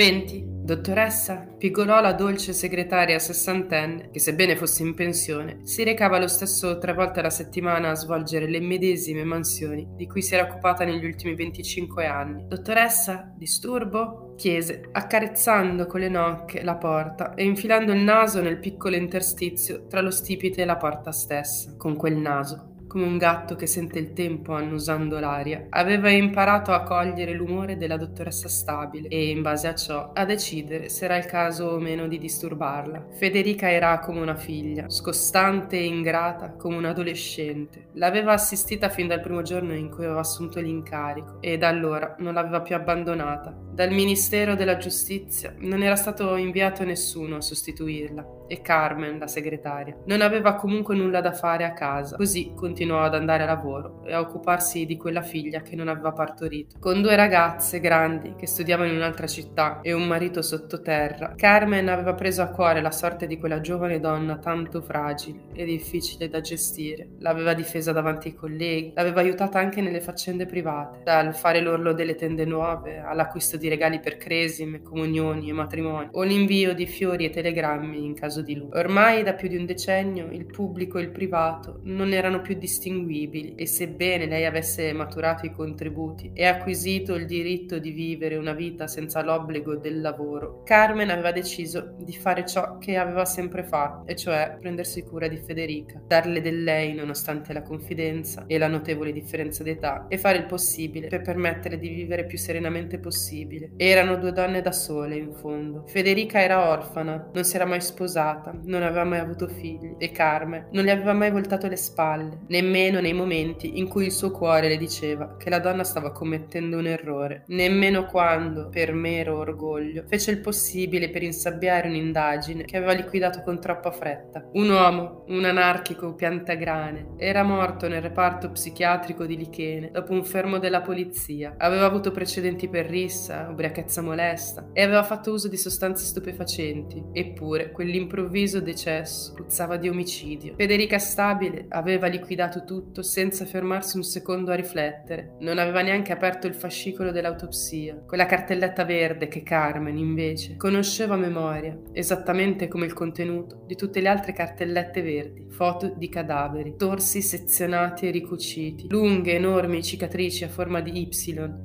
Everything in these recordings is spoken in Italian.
20. Dottoressa pigolò la dolce segretaria sessantenne, che sebbene fosse in pensione, si recava lo stesso tre volte alla settimana a svolgere le medesime mansioni di cui si era occupata negli ultimi 25 anni. Dottoressa, disturbo? chiese, accarezzando con le nocche la porta e infilando il naso nel piccolo interstizio tra lo stipite e la porta stessa. Con quel naso come un gatto che sente il tempo annusando l'aria, aveva imparato a cogliere l'umore della dottoressa stabile e, in base a ciò, a decidere se era il caso o meno di disturbarla. Federica era come una figlia, scostante e ingrata come un adolescente. L'aveva assistita fin dal primo giorno in cui aveva assunto l'incarico e da allora non l'aveva più abbandonata. Dal Ministero della Giustizia non era stato inviato nessuno a sostituirla e Carmen, la segretaria, non aveva comunque nulla da fare a casa, così continuò ad andare a lavoro e a occuparsi di quella figlia che non aveva partorito. Con due ragazze grandi che studiavano in un'altra città e un marito sottoterra, Carmen aveva preso a cuore la sorte di quella giovane donna tanto fragile e difficile da gestire. L'aveva difesa davanti ai colleghi, l'aveva aiutata anche nelle faccende private, dal fare l'orlo delle tende nuove all'acquisto di regali per cresime, comunioni e matrimoni, o l'invio di fiori e telegrammi in caso caso di lui. Ormai da più di un decennio il pubblico e il privato non erano più distinguibili e sebbene lei avesse maturato i contributi e acquisito il diritto di vivere una vita senza l'obbligo del lavoro, Carmen aveva deciso di fare ciò che aveva sempre fatto, e cioè prendersi cura di Federica, darle del lei nonostante la confidenza e la notevole differenza d'età e fare il possibile per permettere di vivere più serenamente possibile. Erano due donne da sole, in fondo. Federica era orfana, non si era mai sposata sposata, non aveva mai avuto figli e Carmen non gli aveva mai voltato le spalle, nemmeno nei momenti in cui il suo cuore le diceva che la donna stava commettendo un errore, nemmeno quando, per mero orgoglio, fece il possibile per insabbiare un'indagine che aveva liquidato con troppa fretta. Un uomo, un anarchico piantagrane, era morto nel reparto psichiatrico di Lichene dopo un fermo della polizia. Aveva avuto precedenti per rissa, ubriachezza molesta e aveva fatto uso di sostanze stupefacenti. Eppure, quell'improvviso improvviso decesso, puzzava di omicidio. Federica Stabile aveva liquidato tutto senza fermarsi un secondo a riflettere. Non aveva neanche aperto il fascicolo dell'autopsia, quella cartelletta verde che Carmen, invece, conosceva a memoria, esattamente come il contenuto di tutte le altre cartellette verdi, foto di cadaveri, torsi sezionati e ricuciti, lunghe, enormi cicatrici a forma di Y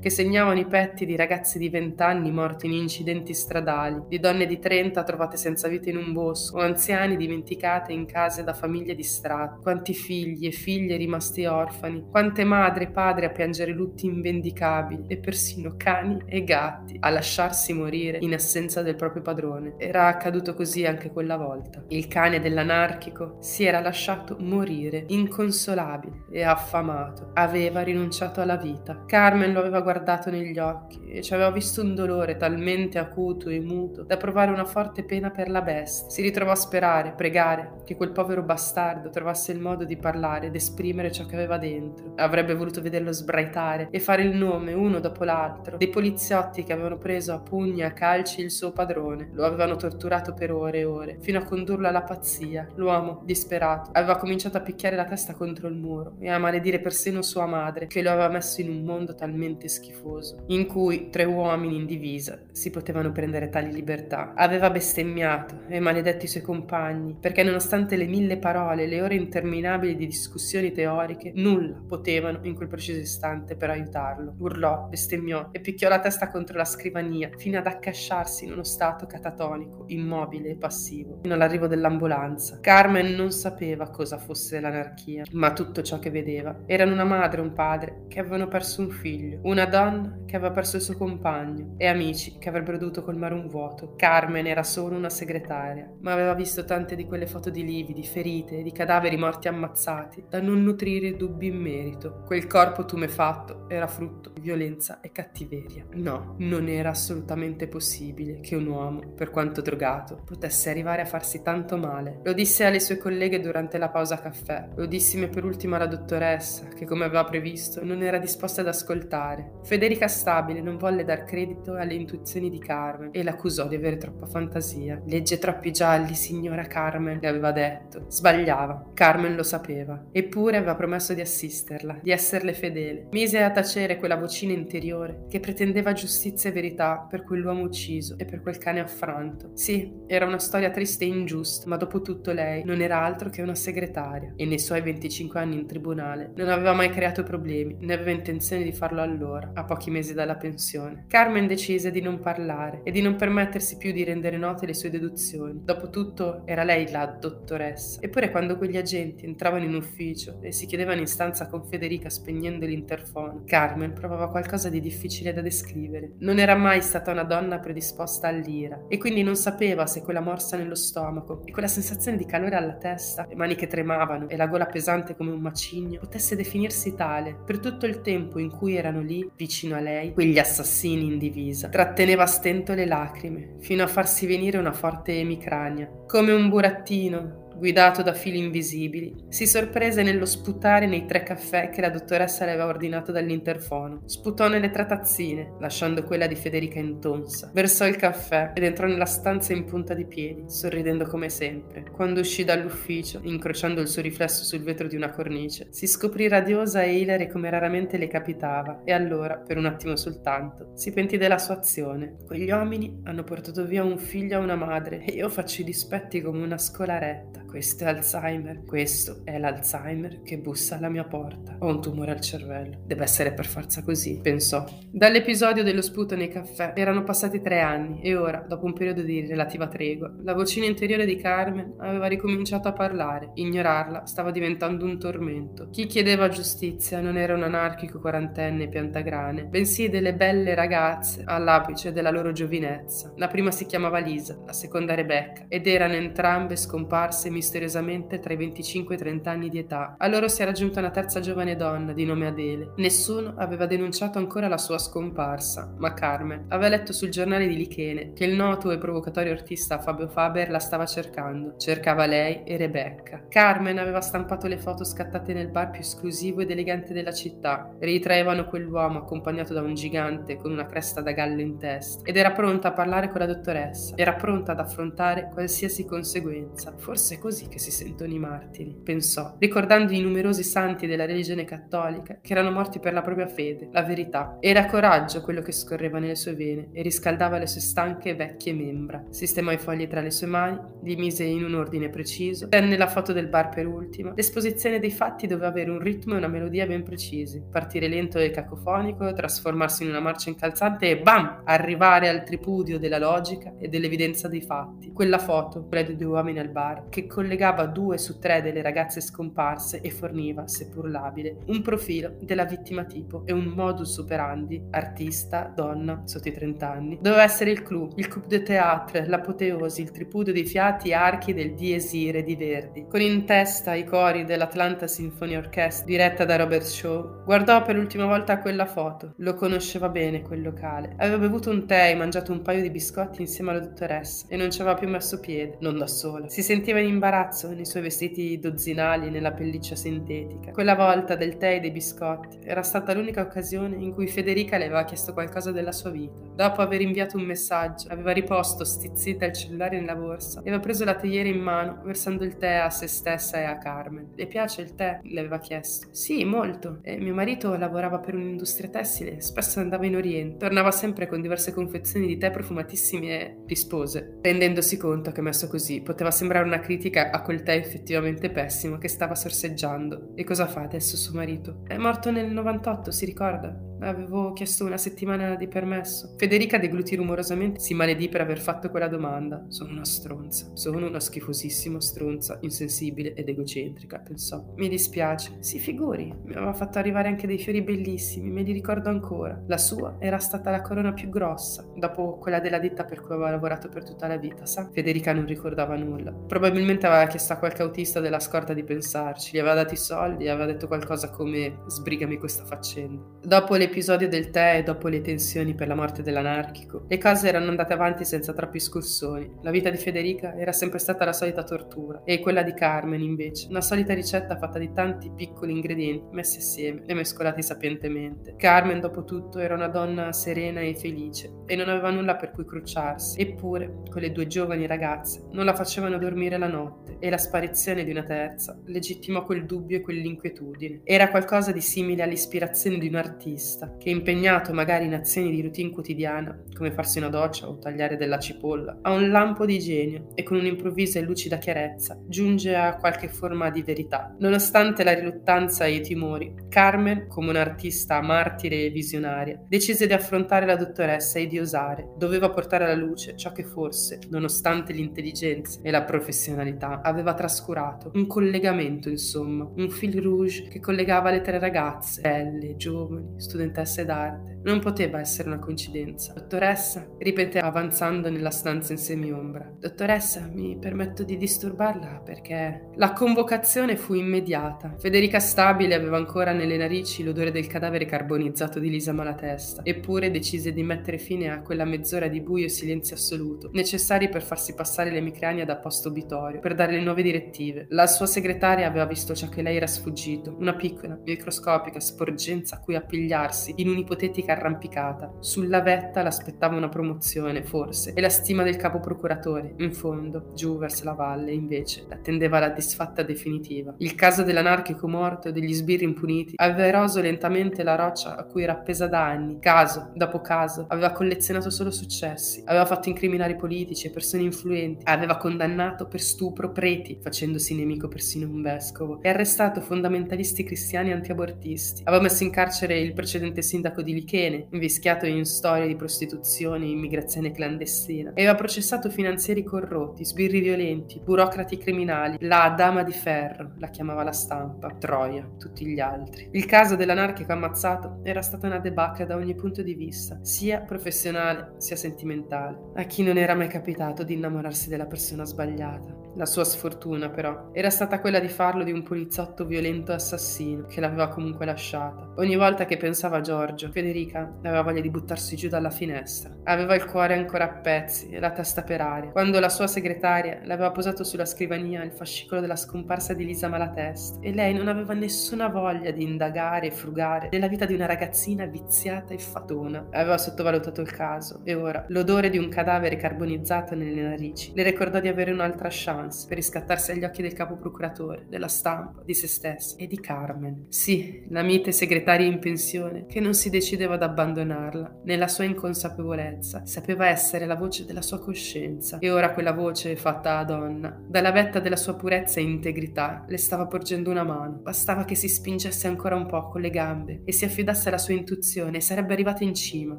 che segnavano i petti di ragazze di 20 anni morti in incidenti stradali, di donne di 30 trovate senza vita in un bosco, o anziani dimenticate in case da famiglie distratte, quanti figli e figlie rimasti orfani, quante madri e padri a piangere lutti invendicabili e persino cani e gatti a lasciarsi morire in assenza del proprio padrone. Era accaduto così anche quella volta. Il cane dell'anarchico si era lasciato morire, inconsolabile e affamato. Aveva rinunciato alla vita. Carmen lo aveva guardato negli occhi e ci aveva visto un dolore talmente acuto e muto da provare una forte pena per la bestia. Si ritrovò a sperare, pregare che quel povero bastardo trovasse il modo di parlare ed esprimere ciò che aveva dentro. Avrebbe voluto vederlo sbraitare e fare il nome uno dopo l'altro dei poliziotti che avevano preso a pugni e a calci il suo padrone. Lo avevano torturato per ore e ore, fino a condurlo alla pazzia. L'uomo, disperato, aveva cominciato a picchiare la testa contro il muro e a maledire persino sua madre, che lo aveva messo in un mondo talmente schifoso, in cui tre uomini in divisa si potevano prendere tali libertà. Aveva bestemmiato e maledetto i suoi compagni, perché nonostante le mille parole e le ore interminabili di discussioni teoriche, nulla potevano in quel preciso istante per aiutarlo. Urlò, bestemmiò e picchiò la testa contro la scrivania, fino ad accasciarsi in uno stato catatonico, immobile e passivo, fino all'arrivo dell'ambulanza. Carmen non sapeva cosa fosse l'anarchia, ma tutto ciò che vedeva erano una madre e un padre che avevano perso un figlio, una donna che aveva perso il suo compagno e amici che avrebbero dovuto colmare un vuoto. Carmen era solo una segretaria, ma aveva visto tante di quelle foto di lividi, ferite, di cadaveri morti ammazzati, da non nutrire dubbi in merito. Quel corpo tumefatto era frutto di violenza e cattiveria. No, non era assolutamente possibile che un uomo, per quanto drogato, potesse arrivare a farsi tanto male. Lo disse alle sue colleghe durante la pausa caffè, lo dissime per ultima alla dottoressa, che come aveva previsto non era disposta ad ascoltare. Federica Stabile non volle dar credito alle intuizioni di Carmen e l'accusò di avere troppa fantasia. Legge troppi gialli sbagli, signora Carmen, le aveva detto. Sbagliava. Carmen lo sapeva. Eppure aveva promesso di assisterla, di esserle fedele. Mise a tacere quella vocina interiore che pretendeva giustizia e verità per quell'uomo ucciso e per quel cane affranto. Sì, era una storia triste e ingiusta, ma dopo tutto lei non era altro che una segretaria e nei suoi 25 anni in tribunale non aveva mai creato problemi, né aveva intenzione di farlo allora, a pochi mesi dalla pensione. Carmen decise di non parlare e di non permettersi più di rendere note le sue deduzioni. Dopotutto era lei la dottoressa. Eppure quando quegli agenti entravano in ufficio e si chiedevano in stanza con Federica spegnendo l'interfono, Carmen provava qualcosa di difficile da descrivere. Non era mai stata una donna predisposta all'ira e quindi non sapeva se quella morsa nello stomaco e quella sensazione di calore alla testa, le mani che tremavano e la gola pesante come un macigno potesse definirsi tale per tutto il tempo in cui erano lì vicino a lei quegli assassini in divisa. Tratteneva a stento le lacrime fino a farsi venire una forte emicrania, come un burattino guidato da fili invisibili, si sorprese nello sputare nei tre caffè che la dottoressa aveva ordinato dall'interfono. Sputò nelle tre tazzine, lasciando quella di Federica intonsa. Versò il caffè ed entrò nella stanza in punta di piedi, sorridendo come sempre. Quando uscì dall'ufficio, incrociando il suo riflesso sul vetro di una cornice, si scoprì radiosa e ilare come raramente le capitava, e allora, per un attimo soltanto, si pentì della sua azione. Quegli uomini hanno portato via un figlio a una madre e io faccio i dispetti come una scolaretta. Questo è Alzheimer, questo è l'Alzheimer che bussa alla mia porta. Ho un tumore al cervello. Deve essere per forza così, pensò. Dall'episodio dello sputo nei caffè erano passati tre anni e ora, dopo un periodo di relativa tregua, la vocina interiore di Carmen aveva ricominciato a parlare. Ignorarla stava diventando un tormento. Chi chiedeva giustizia non era un anarchico quarantenne piantagrane, bensì delle belle ragazze all'apice della loro giovinezza. La prima si chiamava Lisa, la seconda Rebecca, ed erano entrambe scomparse misteriosamente tra i 25 e i 30 anni di età. A loro si era aggiunta una terza giovane donna di nome Adele. Nessuno aveva denunciato ancora la sua scomparsa, ma Carmen aveva letto sul giornale di Lichene che il noto e provocatorio artista Fabio Faber la stava cercando. Cercava lei e Rebecca. Carmen aveva stampato le foto scattate nel bar più esclusivo ed elegante della città. Ritraevano quell'uomo accompagnato da un gigante con una cresta da gallo in testa ed era pronta a parlare con la dottoressa. Era pronta ad affrontare qualsiasi conseguenza. Forse così così che si sentono i martiri, pensò, ricordando i numerosi santi della religione cattolica che erano morti per la propria fede, la verità. Era coraggio quello che scorreva nelle sue vene e riscaldava le sue stanche vecchie membra. Sistemò i fogli tra le sue mani, li mise in un ordine preciso, tenne la foto del bar per ultima. L'esposizione dei fatti doveva avere un ritmo e una melodia ben precisi, partire lento e cacofonico, trasformarsi in una marcia incalzante e bam! arrivare al tripudio della logica e dell'evidenza dei fatti. Quella foto, quella dei due uomini al bar, che collegava due su tre delle ragazze scomparse e forniva, seppur labile, un profilo della vittima tipo e un modus operandi, artista, donna, sotto i 30 anni. Doveva essere il clou, il coup de théâtre, l'apoteosi, il tripudio dei fiati archi del Dies Irae di Verdi. Con in testa i cori dell'Atlanta Symphony Orchestra, diretta da Robert Shaw, guardò per l'ultima volta quella foto. Lo conosceva bene quel locale. Aveva bevuto un tè e mangiato un paio di biscotti insieme alla dottoressa e non ci aveva più messo piede, non da sola. Si sentiva in imbarazzo imbarazzo nei suoi vestiti dozzinali nella pelliccia sintetica. Quella volta del tè e dei biscotti era stata l'unica occasione in cui Federica le aveva chiesto qualcosa della sua vita. Dopo aver inviato un messaggio, aveva riposto stizzita il cellulare nella borsa e aveva preso la teiera in mano, versando il tè a se stessa e a Carmen. Le piace il tè? le aveva chiesto. Sì, molto. E mio marito lavorava per un'industria tessile, spesso andava in Oriente, tornava sempre con diverse confezioni di tè profumatissimi e rispose, rendendosi conto che messo così poteva sembrare una critica critica a quel tè effettivamente pessimo che stava sorseggiando. E cosa fa adesso suo marito? È morto nel 98, si ricorda? Avevo chiesto una settimana di permesso. Federica deglutì rumorosamente, si maledì per aver fatto quella domanda. Sono una stronza. Sono una schifosissima stronza, insensibile ed egocentrica, pensò. Mi dispiace. Si figuri, mi aveva fatto arrivare anche dei fiori bellissimi, me li ricordo ancora. La sua era stata la corona più grossa, dopo quella della ditta per cui aveva lavorato per tutta la vita, sa? Federica non ricordava nulla. Probabilmente Probabilmente aveva chiesto a qualche autista della scorta di pensarci, gli aveva dato i soldi e aveva detto qualcosa come sbrigami questa faccenda. Dopo l'episodio del tè e dopo le tensioni per la morte dell'anarchico, le cose erano andate avanti senza troppi scossoni. La vita di Federica era sempre stata la solita tortura e quella di Carmen invece, una solita ricetta fatta di tanti piccoli ingredienti messi assieme e mescolati sapientemente. Carmen dopo tutto era una donna serena e felice e non aveva nulla per cui crucciarsi, eppure quelle due giovani ragazze non la facevano dormire la notte e la sparizione di una terza legittimò quel dubbio e quell'inquietudine. Era qualcosa di simile all'ispirazione di un artista che, impegnato magari in azioni di routine quotidiana, come farsi una doccia o tagliare della cipolla, ha un lampo di genio e con un'improvvisa e lucida chiarezza giunge a qualche forma di verità. Nonostante la riluttanza e i timori, Carmen, come un'artista martire e visionaria, decise di affrontare la dottoressa e di osare. Doveva portare alla luce ciò che forse, nonostante l'intelligenza e la professionalità, aveva trascurato. Un collegamento, insomma, un fil rouge che collegava le tre ragazze, belle, giovani, studentesse d'arte. Non poteva essere una coincidenza. Dottoressa, ripeté avanzando nella stanza in semiombra. Dottoressa, mi permetto di disturbarla perché la convocazione fu immediata. Federica Stabile aveva ancora nelle narici l'odore del cadavere carbonizzato di Lisa Malatesta, eppure decise di mettere fine a quella mezz'ora di buio e silenzio assoluto, necessari per farsi passare l'emicrania da posto obitorio, per dare le nuove direttive. La sua segretaria aveva visto ciò che lei era sfuggito, una piccola, microscopica sporgenza a cui appigliarsi in un'ipotetica arrampicata. Sulla vetta l'aspettava una promozione, forse, e la stima del capo procuratore. In fondo, giù verso la valle, invece, l'attendeva la disfatta definitiva. Il caso dell'anarchico morto e degli sbirri impuniti aveva eroso lentamente la roccia a cui era appesa da anni. Caso, dopo caso, aveva collezionato solo successi, aveva fatto incriminare politici e persone influenti, aveva condannato per stupro preti, facendosi nemico persino un vescovo, e arrestato fondamentalisti cristiani antiabortisti. Aveva messo in carcere il precedente sindaco di Lichene Atene, invischiato in storie di prostituzione e immigrazione clandestina, aveva processato finanzieri corrotti, sbirri violenti, burocrati criminali, la dama di ferro, la chiamava la stampa, Troia, tutti gli altri. Il caso dell'anarchico ammazzato era stata una debacca da ogni punto di vista, sia professionale sia sentimentale. A chi non era mai capitato di innamorarsi della persona sbagliata? La sua sfortuna, però, era stata quella di farlo di un poliziotto violento assassino che l'aveva comunque lasciata. Ogni volta che pensava a Giorgio, Federica aveva voglia di buttarsi giù dalla finestra. Aveva il cuore ancora a pezzi e la testa per aria. Quando la sua segretaria le aveva posato sulla scrivania il fascicolo della scomparsa di Lisa Malatesta e lei non aveva nessuna voglia di indagare e frugare nella vita di una ragazzina viziata e fatona. Aveva sottovalutato il caso e ora l'odore di un cadavere carbonizzato nelle narici le ricordò di avere un'altra chance per riscattarsi agli occhi del capo procuratore, della stampa, di se stesso e di Carmen. Sì, la mite segretaria in pensione che non si decideva ad abbandonarla. Nella sua inconsapevolezza sapeva essere la voce della sua coscienza e ora quella voce fatta a donna, dalla vetta della sua purezza e integrità, le stava porgendo una mano. Bastava che si spingesse ancora un po' con le gambe e si affidasse alla sua intuizione e sarebbe arrivata in cima.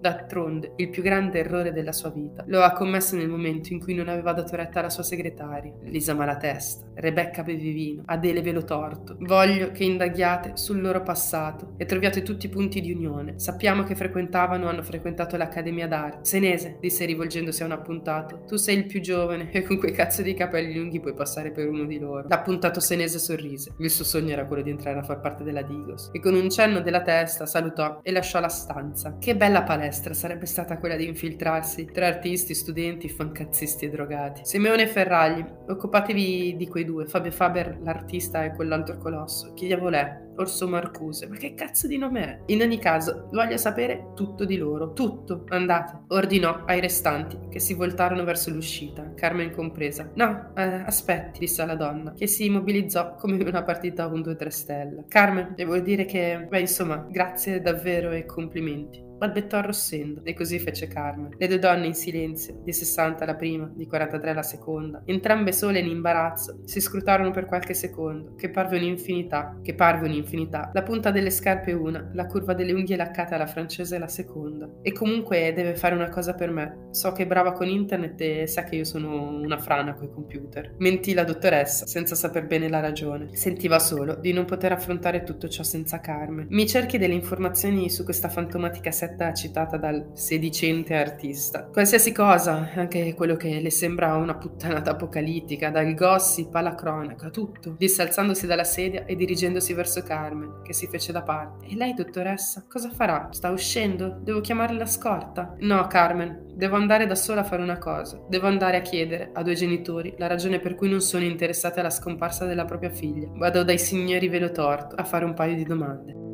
D'altronde, il più grande errore della sua vita lo ha commesso nel momento in cui non aveva dato retta alla sua segretaria Lisa Malatesta, Rebecca Bevivino, Adele Velotorto. Voglio che indaghiate sul loro passato e troviate tutti i punti di unione. Sappiamo che frequentavano hanno frequentato l'Accademia d'Arte. Senese, disse rivolgendosi a un appuntato, tu sei il più giovane e con quei cazzo di capelli lunghi puoi passare per uno di loro. L'appuntato senese sorrise. Il suo sogno era quello di entrare a far parte della Digos e con un cenno della testa salutò e lasciò la stanza. Che bella palestra sarebbe stata quella di infiltrarsi tra artisti, studenti, fancazzisti e drogati. Simeone Ferragli, occupatevi di quei due, Fabio Faber, l'artista e quell'altro colosso. Chi volè? Orso Marcuse. Ma che cazzo di nome è? In ogni caso, voglio sapere tutto di loro. Tutto. Andate. Ordinò ai restanti, che si voltarono verso l'uscita, Carmen compresa. No, eh, aspetti, disse alla donna, che si immobilizzò come una partita a un 2-3 stelle. Carmen, devo dire che, beh, insomma, grazie davvero e complimenti balbettò arrossendo, e così fece Carmen. Le due donne in silenzio, di 60 la prima, di 43 la seconda, entrambe sole in imbarazzo, si scrutarono per qualche secondo, che parve un'infinità, che parve un'infinità. La punta delle scarpe una, la curva delle unghie laccate alla francese la seconda. E comunque deve fare una cosa per me. So che è brava con internet e sa che io sono una frana coi computer. Mentì la dottoressa, senza saper bene la ragione. Sentiva solo di non poter affrontare tutto ciò senza Carmen. Mi cerchi delle informazioni su questa fantomatica setta cassetta citata dal sedicente artista. Qualsiasi cosa, anche quello che le sembra una puttanata apocalittica, dal gossip alla cronaca, tutto, disse alzandosi dalla sedia e dirigendosi verso Carmen, che si fece da parte. E lei, dottoressa, cosa farà? Sta uscendo? Devo chiamare la scorta? No, Carmen, devo andare da sola a fare una cosa. Devo andare a chiedere a due genitori la ragione per cui non sono interessate alla scomparsa della propria figlia. Vado dai signori velo torto a fare un paio di domande.